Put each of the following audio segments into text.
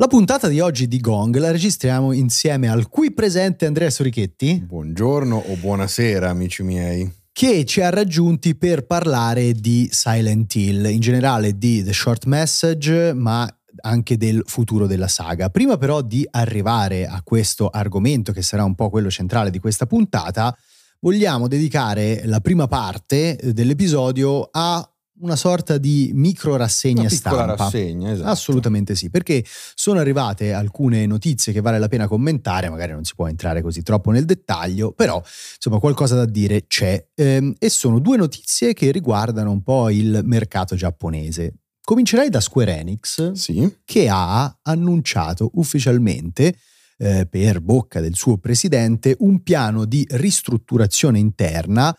La puntata di oggi di Gong la registriamo insieme al qui presente Andrea Sorichetti. Buongiorno o buonasera amici miei. Che ci ha raggiunti per parlare di Silent Hill, in generale di The Short Message, ma anche del futuro della saga. Prima però di arrivare a questo argomento, che sarà un po' quello centrale di questa puntata, vogliamo dedicare la prima parte dell'episodio a una sorta di micro rassegna stampa. rassegna, esatto. Assolutamente sì, perché sono arrivate alcune notizie che vale la pena commentare, magari non si può entrare così troppo nel dettaglio, però insomma qualcosa da dire c'è. Ehm, e sono due notizie che riguardano un po' il mercato giapponese. Comincerei da Square Enix, Sì, che ha annunciato ufficialmente eh, per bocca del suo presidente un piano di ristrutturazione interna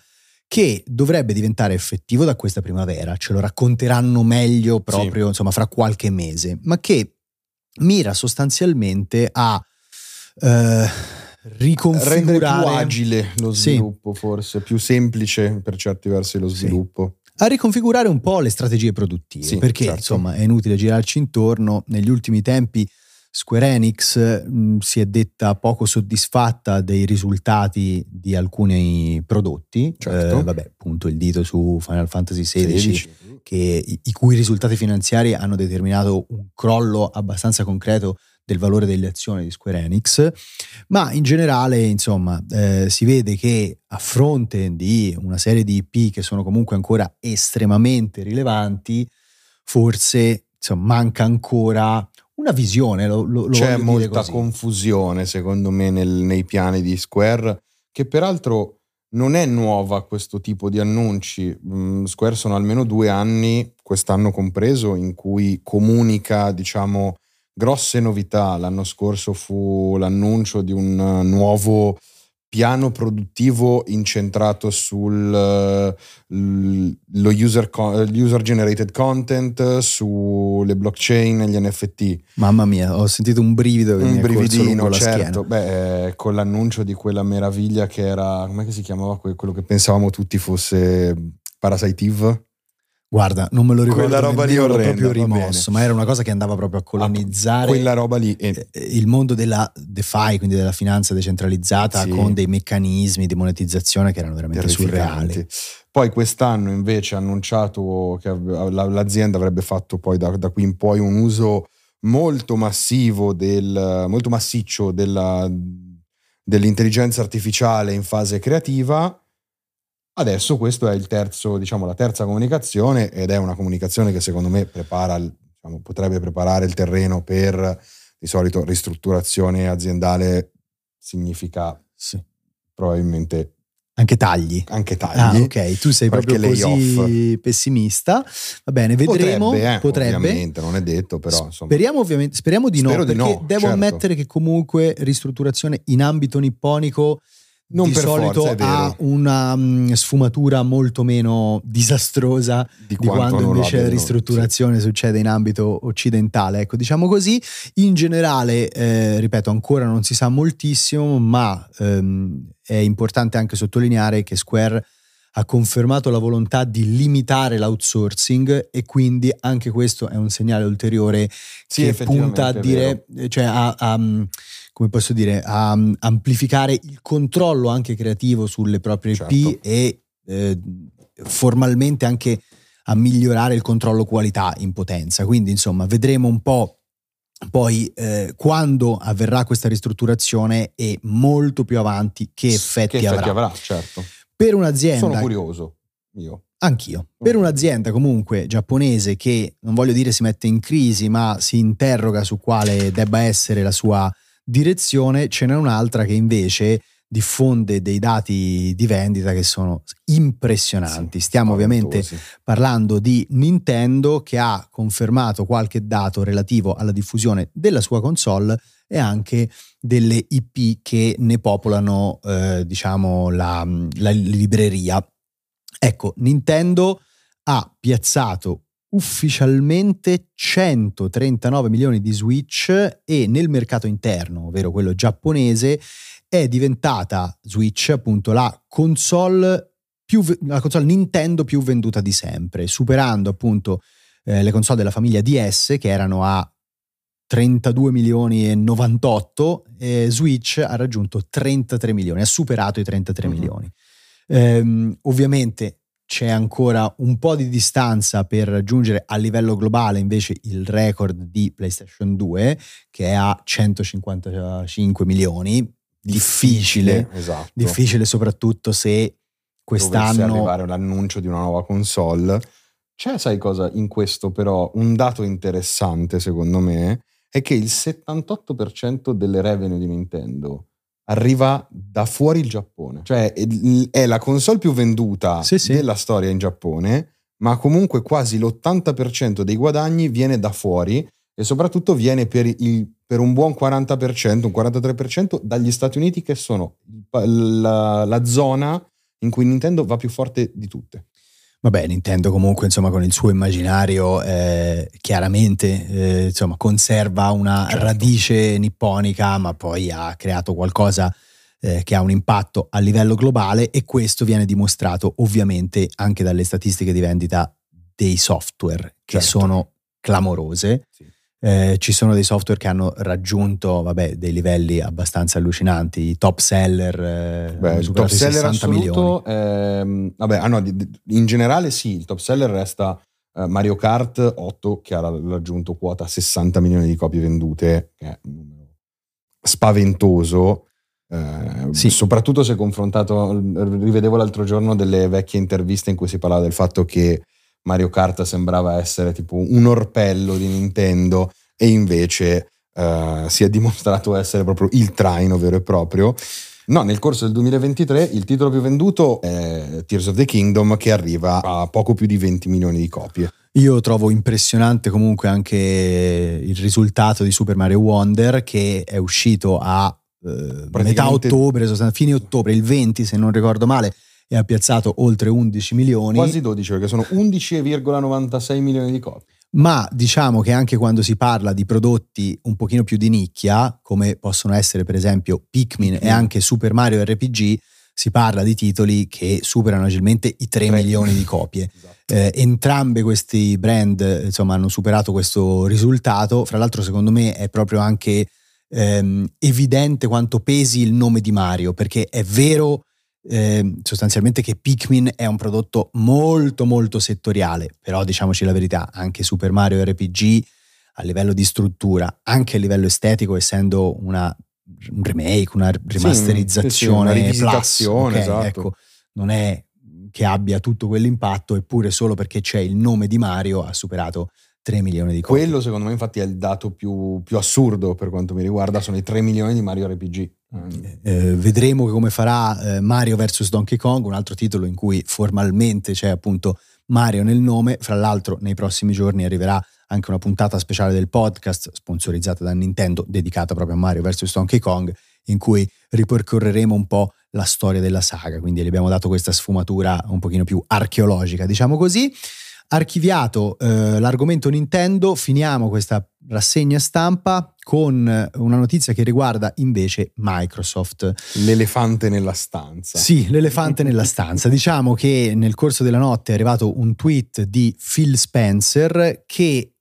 che dovrebbe diventare effettivo da questa primavera, ce lo racconteranno meglio proprio insomma fra qualche mese, ma che mira sostanzialmente a eh, rendere riconfigurare più agile lo Sì. sviluppo forse, più semplice per certi versi lo Sì. sviluppo. a riconfigurare un po' le strategie produttive, Sì, perché certo. insomma è inutile girarci intorno, negli ultimi tempi Square Enix mh, si è detta poco soddisfatta dei risultati di alcuni prodotti, Certo. Eh, vabbè appunto il dito su Final Fantasy XVI 16. che, i, i cui risultati finanziari hanno determinato un crollo abbastanza concreto del valore delle azioni di Square Enix, ma in generale, insomma, eh, si vede che a fronte di una serie di IP che sono comunque ancora estremamente rilevanti, forse insomma, manca ancora una visione. Lo, lo, lo C'è dire molta confusione secondo me nel- nei piani di Square, che peraltro non è nuova questo tipo di annunci. Mm, Square sono almeno due anni, quest'anno compreso, in cui comunica, diciamo, grosse novità. L'anno scorso fu l'annuncio di un nuovo piano produttivo incentrato sul eh, user, co- user generated content, sulle blockchain e gli NFT. Mamma mia, ho sentito un brivido Un brividino, certo. Beh, eh, con l'annuncio di quella meraviglia che era, come si chiamava que- quello che pensavamo tutti fosse Parasite Eve? Guarda, non me lo ricordo Quella roba lì orrenda, proprio rimosso, ma era una cosa che andava proprio a colonizzare Quella roba lì. e- eh, il mondo della DeFi, quindi della finanza decentralizzata, Sì. con dei meccanismi di monetizzazione che erano veramente surreali. Poi quest'anno invece ha annunciato che l'azienda avrebbe fatto poi da, da qui in poi un uso molto massivo, del, molto massiccio della- dell'intelligenza artificiale in fase creativa. Adesso questo è il terzo, diciamo, la terza comunicazione ed è una comunicazione che secondo me prepara, diciamo, potrebbe preparare il terreno per di solito ristrutturazione aziendale significa Sì. probabilmente Anche tagli. anche Ah, tagli. ok, tu sei proprio così layoff. pessimista. Va bene, vedremo. Potrebbe, eh, potrebbe. ovviamente, non è detto, però insomma. Speriamo, ovviamente, speriamo di no, Spero di perché no, devo certo. ammettere che comunque ristrutturazione in ambito nipponico Non di per solito forza, ha una mm, sfumatura molto meno disastrosa di, quanto quando invece la ristrutturazione succede in ambito occidentale. Ecco, diciamo così. In generale, eh, ripeto, ancora non si sa moltissimo, ma ehm, è importante anche sottolineare che Square ha confermato la volontà di limitare l'outsourcing e quindi anche questo è un segnale ulteriore Sì, che punta a dire, cioè a, a, come posso dire, a um, amplificare il controllo anche creativo sulle proprie IP Certo. e eh, formalmente anche a migliorare il controllo qualità in potenza. Quindi insomma vedremo un po' poi eh, quando avverrà questa ristrutturazione e molto più avanti che effetti, che effetti avrà. avrà, certo. Per Sono un'azienda curioso io. Anch'io. Per un'azienda comunque giapponese che non voglio dire si mette in crisi, ma si interroga su quale debba essere la sua direzione, ce n'è un'altra che invece diffonde dei dati di vendita che sono impressionanti. Sì, Stiamo ovviamente parlando di Nintendo che ha confermato qualche dato relativo alla diffusione della sua console e anche delle IP che ne popolano, eh, diciamo, la, la libreria. Ecco, Nintendo ha piazzato ufficialmente 139 milioni di Switch e nel mercato interno, ovvero quello giapponese, è diventata Switch appunto la console, più, la console Nintendo più venduta di sempre, superando appunto eh, le console della famiglia DS che erano a 32 milioni e 98, e Switch ha raggiunto 33 milioni, ha superato i 33 Mhm. milioni. Ehm, ovviamente c'è ancora un po' di distanza per raggiungere a livello globale invece il record di PlayStation 2 che è a 155 milioni. Difficile, esatto. difficile soprattutto se Dovesse quest'anno arrivare l'annuncio di una nuova console. C'è, sai cosa, in questo però un dato interessante secondo me è che il 78% delle revenue di Nintendo arriva da fuori il Giappone. Cioè è- la console più venduta Sì, sì. della storia in Giappone, ma comunque quasi l'80% dei guadagni viene da fuori e soprattutto viene per, il- per un buon 40%, un 43% dagli Stati Uniti che sono la, la zona in cui Nintendo va più forte di tutte. Vabbè, Nintendo comunque insomma con il suo immaginario eh, chiaramente eh, insomma, conserva una Certo. radice nipponica, ma poi ha creato qualcosa eh, che ha un impatto a livello globale e questo viene dimostrato ovviamente anche dalle statistiche di vendita dei software che Certo. sono clamorose. Sì. Eh, ci sono dei software che hanno raggiunto vabbè, dei livelli abbastanza allucinanti, i top seller eh, Beh, il top seller 60 milioni. assoluto, ehm, vabbè, ah no, in generale sì, il top seller resta eh, Mario Kart 8 che ha raggiunto quota 60 milioni di copie vendute, che è un numero spaventoso. eh, Sì. Soprattutto se confrontato, rivedevo l'altro giorno delle vecchie interviste in cui si parlava del fatto che Mario Kart sembrava essere tipo un orpello di Nintendo e invece eh, si è dimostrato essere proprio il traino vero e proprio. No, nel corso del 2023 il titolo più venduto è Tears of the Kingdom che arriva a poco più di 20 milioni di copie. Io trovo impressionante comunque anche il risultato di Super Mario Wonder che è uscito a eh, metà ottobre, fine ottobre, il 20 se non ricordo male, e ha piazzato oltre 11 milioni. Quasi 12 perché sono 11,96 milioni di copie. Ma diciamo che anche quando si parla di prodotti un pochino più di nicchia, come possono essere per esempio Pikmin, e anche Super Mario RPG, si parla di titoli che superano agilmente i 3 Tre. milioni di copie. Esatto. Eh, entrambe questi brand insomma, hanno superato questo risultato. Fra l'altro, secondo me è proprio anche ehm, evidente quanto pesi il nome di Mario, perché è vero ehm, sostanzialmente che Pikmin è un prodotto molto molto settoriale, però diciamoci la verità, anche Super Mario RPG a livello di struttura, anche a livello estetico, essendo una, un remake, una rimasterizzazione, sì, sì, una plus, rivisitazione, ok, esatto. ecco, non è che abbia tutto quell'impatto, eppure solo perché c'è il nome di Mario ha superato 3 milioni di copie. Quello secondo me infatti è il dato più, più assurdo per quanto mi riguarda, sono i 3 milioni di Mario RPG. Eh, vedremo come farà eh, Mario vs Donkey Kong, un altro titolo in cui formalmente c'è appunto Mario nel nome. Fra l'altro, nei prossimi giorni arriverà anche una puntata speciale del podcast sponsorizzata da Nintendo dedicata proprio a Mario vs Donkey Kong, in cui ripercorreremo un po' la storia della saga. Quindi gli abbiamo dato questa sfumatura un pochino più archeologica, diciamo così. Archiviato eh, l'argomento Nintendo, finiamo questa rassegna stampa con una notizia che riguarda invece Microsoft. L'elefante nella stanza. Sì, l'elefante nella stanza. Diciamo che nel corso della notte è arrivato un tweet di Phil Spencer che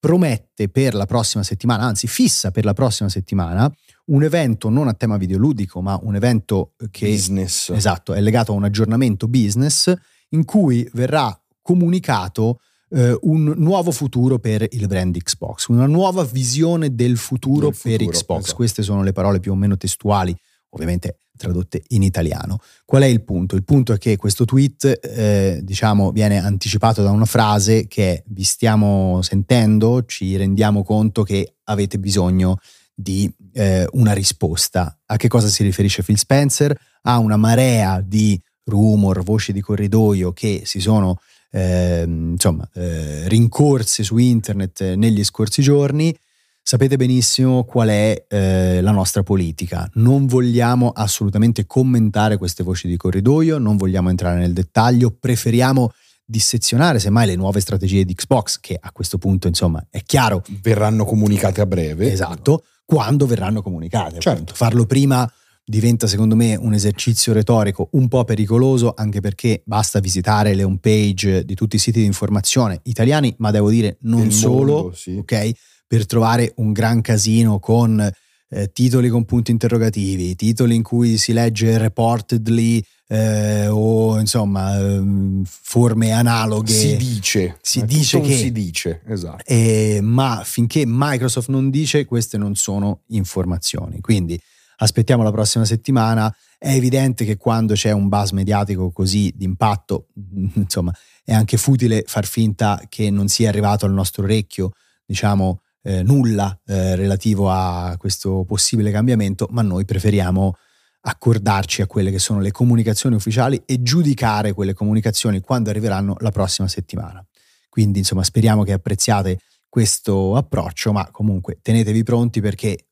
promette per la prossima settimana, anzi fissa per la prossima settimana, un evento non a tema videoludico, ma un evento che business. Esatto, è legato a un aggiornamento business in cui verrà comunicato eh, un nuovo futuro per il brand Xbox, una nuova visione del futuro, del per futuro, Xbox. Esatto. Queste sono le parole più o meno testuali, ovviamente tradotte in italiano. Qual è il punto? Il punto è che questo tweet, eh, diciamo, viene anticipato da una frase che vi stiamo sentendo, ci rendiamo conto che avete bisogno di eh, una risposta. A che cosa si riferisce Phil Spencer? A una marea di rumor, voci di corridoio che si sono eh, insomma, eh, rincorse su internet negli scorsi giorni, sapete benissimo qual è eh, la nostra politica. Non vogliamo assolutamente commentare queste voci di corridoio, non vogliamo entrare nel dettaglio, preferiamo dissezionare semmai le nuove strategie di Xbox, che a questo punto insomma è chiaro. Verranno comunicate a breve. Esatto, quando verranno comunicate. Certo. Farlo prima diventa secondo me un esercizio retorico un po' pericoloso anche perché basta visitare le home page di tutti i siti di informazione italiani, ma devo dire non Del solo, mondo, sì. ok? Per trovare un gran casino con eh, titoli con punti interrogativi, titoli in cui si legge reportedly eh, o insomma ehm, forme analoghe. Si dice. Si dice che. Si dice, esatto. Eh, ma finché Microsoft non dice, queste non sono informazioni. Quindi aspettiamo la prossima settimana. È evidente che quando c'è un buzz mediatico così d'impatto, insomma, è anche futile far finta che non sia arrivato al nostro orecchio, diciamo, eh, nulla eh, relativo a questo possibile cambiamento, ma noi preferiamo accordarci a quelle che sono le comunicazioni ufficiali e giudicare quelle comunicazioni quando arriveranno la prossima settimana. Quindi, insomma, speriamo che apprezziate questo approccio, ma comunque tenetevi pronti perché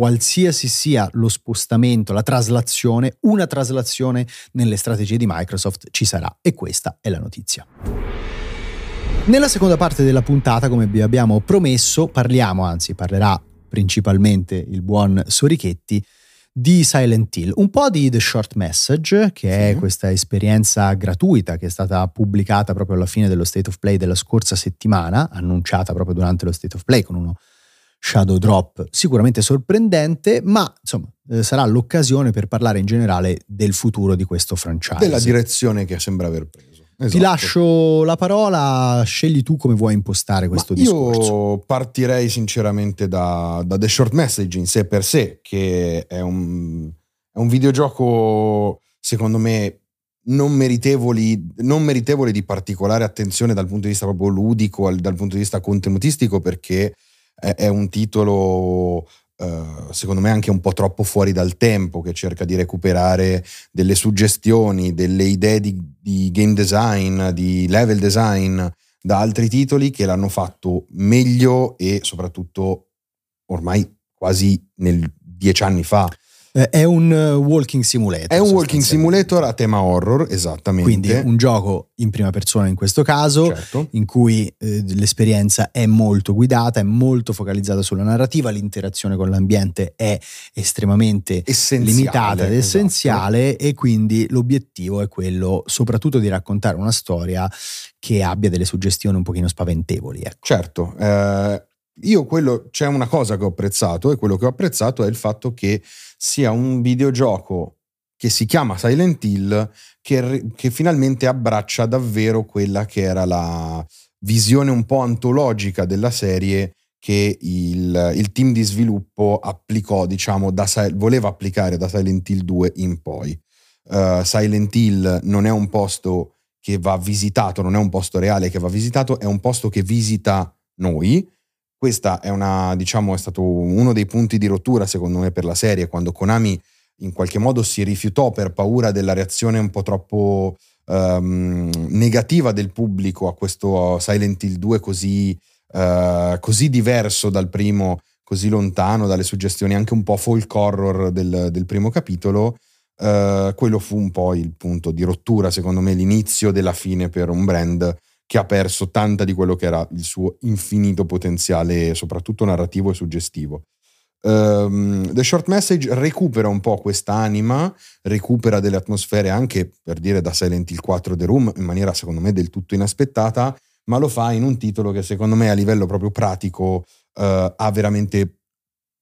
qualsiasi sia lo spostamento, la traslazione, una traslazione nelle strategie di Microsoft ci sarà e questa è la notizia. Nella seconda parte della puntata, come vi abbiamo promesso, parliamo, anzi parlerà principalmente il buon Sorichetti, di Silent Hill, un po' di The Short Message, che sì. è questa esperienza gratuita che è stata pubblicata proprio alla fine dello State of Play della scorsa settimana, annunciata proprio durante lo State of Play con uno shadow drop sicuramente sorprendente, ma insomma eh, sarà l'occasione per parlare in generale del futuro di questo franchise. Della direzione che sembra aver preso. Esatto. Ti lascio la parola, scegli tu come vuoi impostare questo Ma discorso. Io partirei sinceramente da, da, The Short Message in sé per sé, che è un, è un videogioco secondo me non non meritevole di particolare attenzione dal punto di vista proprio ludico, dal punto di vista contenutistico, perché è, è un titolo Uh, secondo me anche un po' troppo fuori dal tempo, che cerca di recuperare delle suggestioni, delle idee di, di, game design, di level design da altri titoli che l'hanno fatto meglio e soprattutto ormai quasi nel dieci anni fa. Eh, è un eh, walking simulator. È un walking simulator a tema horror, esattamente. Quindi un gioco in prima persona in questo caso, certo. in cui eh, l'esperienza è molto guidata, è molto focalizzata sulla narrativa, l'interazione con l'ambiente è estremamente essenziale, limitata ed esatto. essenziale e quindi l'obiettivo è quello soprattutto di raccontare una storia che abbia delle suggestioni un pochino spaventevoli. Ecco. Certo, eh, io quello, c'è una cosa che ho apprezzato e quello che ho apprezzato è il fatto che sia un videogioco che si chiama Silent Hill che, che finalmente abbraccia davvero quella che era la visione un po' antologica della serie che il, il team di sviluppo applicò, diciamo, da, voleva applicare da Silent Hill 2 in poi. Uh, Silent Hill non è un posto che va visitato, non è un posto reale che va visitato, è un posto che visita noi questa è una, diciamo, è stato uno dei punti di rottura, secondo me, per la serie, quando Konami in qualche modo si rifiutò per paura della reazione un po' troppo um, negativa del pubblico a questo Silent Hill 2 così, uh, così diverso dal primo, così lontano dalle suggestioni anche un po' folk horror del, del primo capitolo. Uh, quello fu un po' il punto di rottura, secondo me, l'inizio della fine per un brand che ha perso tanta di quello che era il suo infinito potenziale, soprattutto narrativo e suggestivo. Um, The Short Message recupera un po' questa anima, recupera delle atmosfere anche per dire da Silent Hill 4 The Room in maniera secondo me del tutto inaspettata, ma lo fa in un titolo che secondo me a livello proprio pratico uh, ha veramente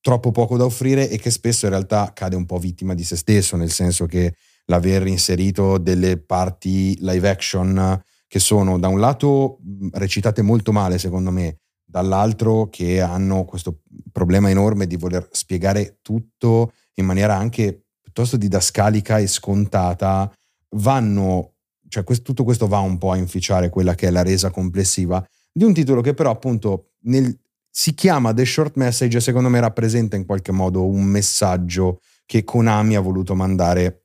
troppo poco da offrire e che spesso in realtà cade un po' vittima di se stesso, nel senso che l'aver inserito delle parti live action che sono da un lato recitate molto male secondo me, dall'altro che hanno questo problema enorme di voler spiegare tutto in maniera anche piuttosto didascalica e scontata, vanno, cioè questo, tutto questo va un po' a inficiare quella che è la resa complessiva di un titolo che però appunto nel, si chiama The Short Message e secondo me rappresenta in qualche modo un messaggio che Konami ha voluto mandare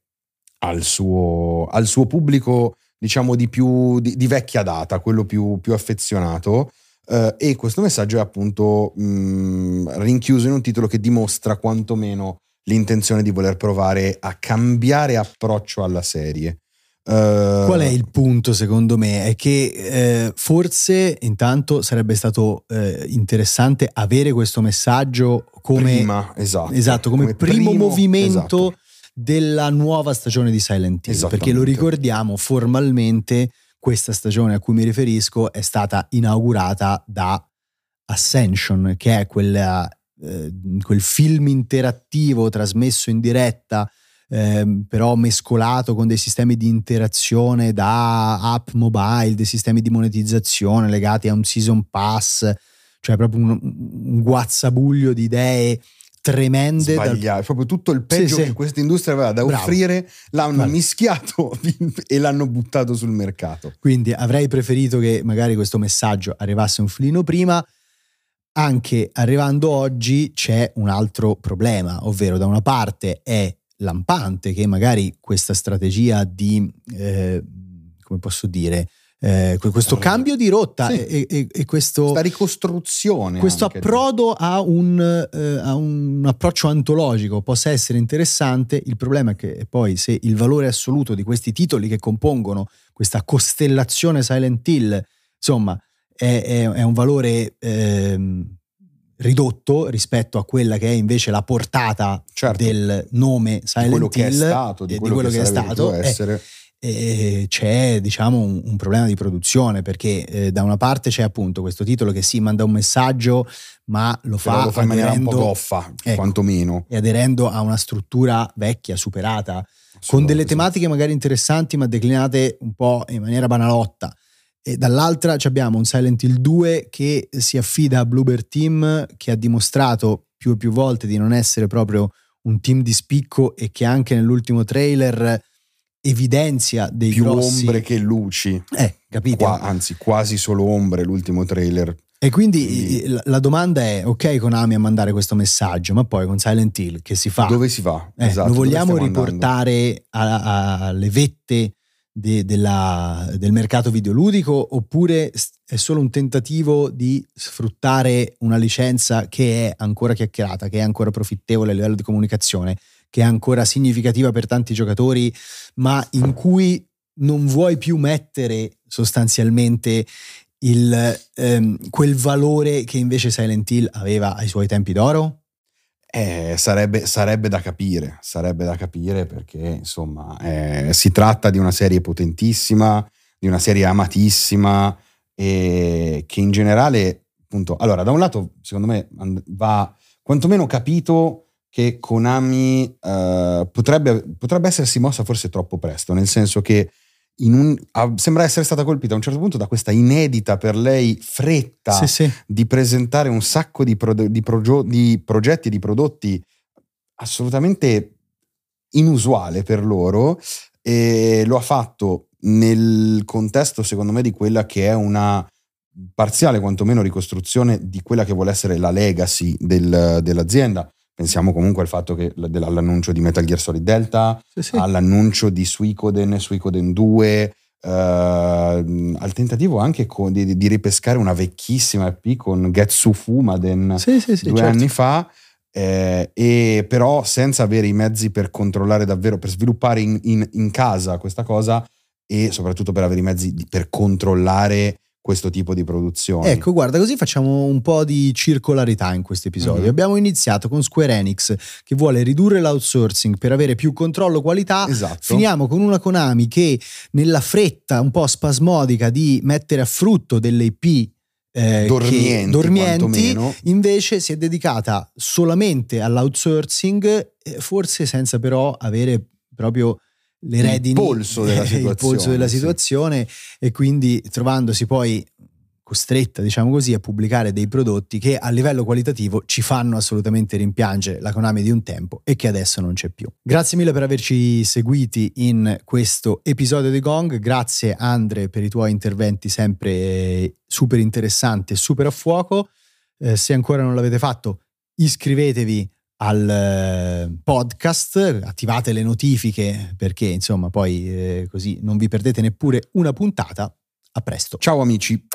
al suo, al suo pubblico diciamo di più di, di vecchia data, quello più, più affezionato Uh, e questo messaggio è appunto mh, mm, rinchiuso in un titolo che dimostra quantomeno l'intenzione di voler provare a cambiare approccio alla serie. Uh, Qual è il punto secondo me? È che eh, forse intanto sarebbe stato eh, interessante avere questo messaggio come, prima, esatto, esatto, come, come primo, primo, movimento esatto. Della nuova stagione di Silent Hill, perché lo ricordiamo formalmente questa stagione a cui mi riferisco è stata inaugurata da Ascension, che è quella, eh, quel film interattivo trasmesso in diretta, eh, però mescolato con dei sistemi di interazione da app mobile, dei sistemi di monetizzazione legati a un season pass, cioè proprio un, un guazzabuglio di idee tremende. Sbagliare, dal... proprio tutto il peggio sì, che questa industria aveva da Bravo. offrire, l'hanno Bravo. mischiato e l'hanno buttato sul mercato. Quindi avrei preferito che magari questo messaggio arrivasse un filino prima. Anche arrivando oggi c'è un altro problema, ovvero da una parte è lampante che magari questa strategia di, eh, come posso dire, eh, questo cambio di rotta sì. e, e, e, questo, questa ricostruzione. Questo approdo a un, eh, a un, approccio antologico possa essere interessante. Il problema è che poi se il valore assoluto di questi titoli che compongono questa costellazione Silent Hill, insomma, è, è, è un valore... Eh, ridotto rispetto a quella che è invece la portata certo. del nome Silent di quello Hill che è stato, di quello, di quello che, che, è stato. Eh, essere eh, c'è diciamo un, un, problema di produzione perché eh, da una parte c'è appunto questo titolo che si manda un messaggio ma lo fa, lo fa in maniera un po' goffa ecco, quantomeno. E aderendo a una struttura vecchia superata con delle tematiche magari interessanti ma declinate un po' in maniera banalotta. E dall'altra abbiamo un Silent Hill 2 che si affida a Bluebird Team che ha dimostrato più e più volte di non essere proprio un team di spicco e che anche nell'ultimo trailer evidenzia dei più grossi... ombre che luci. Eh, capito? Qua, anzi, quasi solo ombre l'ultimo trailer. E quindi, quindi la domanda è, ok Konami a mandare questo messaggio, ma poi con Silent Hill che si fa? Dove si va? Eh, esatto, lo vogliamo riportare alle vette de, della, del mercato videoludico oppure è solo un tentativo di sfruttare una licenza che è ancora chiacchierata, che è ancora profittevole a livello di comunicazione? Che è ancora significativa per tanti giocatori, ma in cui non vuoi più mettere sostanzialmente il, ehm, quel valore che invece Silent Hill aveva ai suoi tempi d'oro? Eh, sarebbe, sarebbe, da capire, sarebbe da capire perché insomma eh, si tratta di una serie potentissima, di una serie amatissima e che in generale, appunto, allora da un lato secondo me va quantomeno capito che Konami uh, potrebbe, potrebbe, essersi mossa forse troppo presto, nel senso che un, sembra essere stata colpita a un certo punto da questa inedita per lei fretta sì, sì. di presentare un sacco di, pro, di, progio, di progetti, di prodotti assolutamente inusuale per loro e lo ha fatto nel contesto secondo me di quella che è una parziale quantomeno ricostruzione di quella che vuole essere la legacy del, dell'azienda Pensiamo comunque al fatto che all'annuncio di Metal Gear Solid Delta, sì, sì. all'annuncio di Suicoden, Suicoden 2, uh, al tentativo anche con, di, di, ripescare una vecchissima EP con Getsu Fumaden sì, due certo. anni fa. Eh, e però senza avere i mezzi per controllare davvero, per sviluppare in, in, in casa questa cosa e soprattutto per avere i mezzi di, per controllare questo tipo di produzioni. Ecco, guarda, così facciamo un po' di circolarità in questo episodio. Mm-hmm. Abbiamo iniziato con Square Enix che vuole ridurre l'outsourcing per avere più controllo qualità. Esatto. Finiamo con una Konami che nella fretta un po' spasmodica di mettere a frutto delle IP eh, dormienti, dormienti invece si è dedicata solamente all'outsourcing, eh, forse senza però avere proprio le redini, il polso della situazione, polso della situazione sì. e quindi trovandosi poi costretta, diciamo così, a pubblicare dei prodotti che a livello qualitativo ci fanno assolutamente rimpiangere la Konami di un tempo e che adesso non c'è più. Grazie mille per averci seguiti in questo episodio di Gong, grazie Andre per i tuoi interventi sempre super interessanti e super a fuoco. Eh, se ancora non l'avete fatto, iscrivetevi al eh, podcast, attivate le notifiche perché insomma poi eh, così non vi perdete neppure una puntata. A presto. Ciao amici.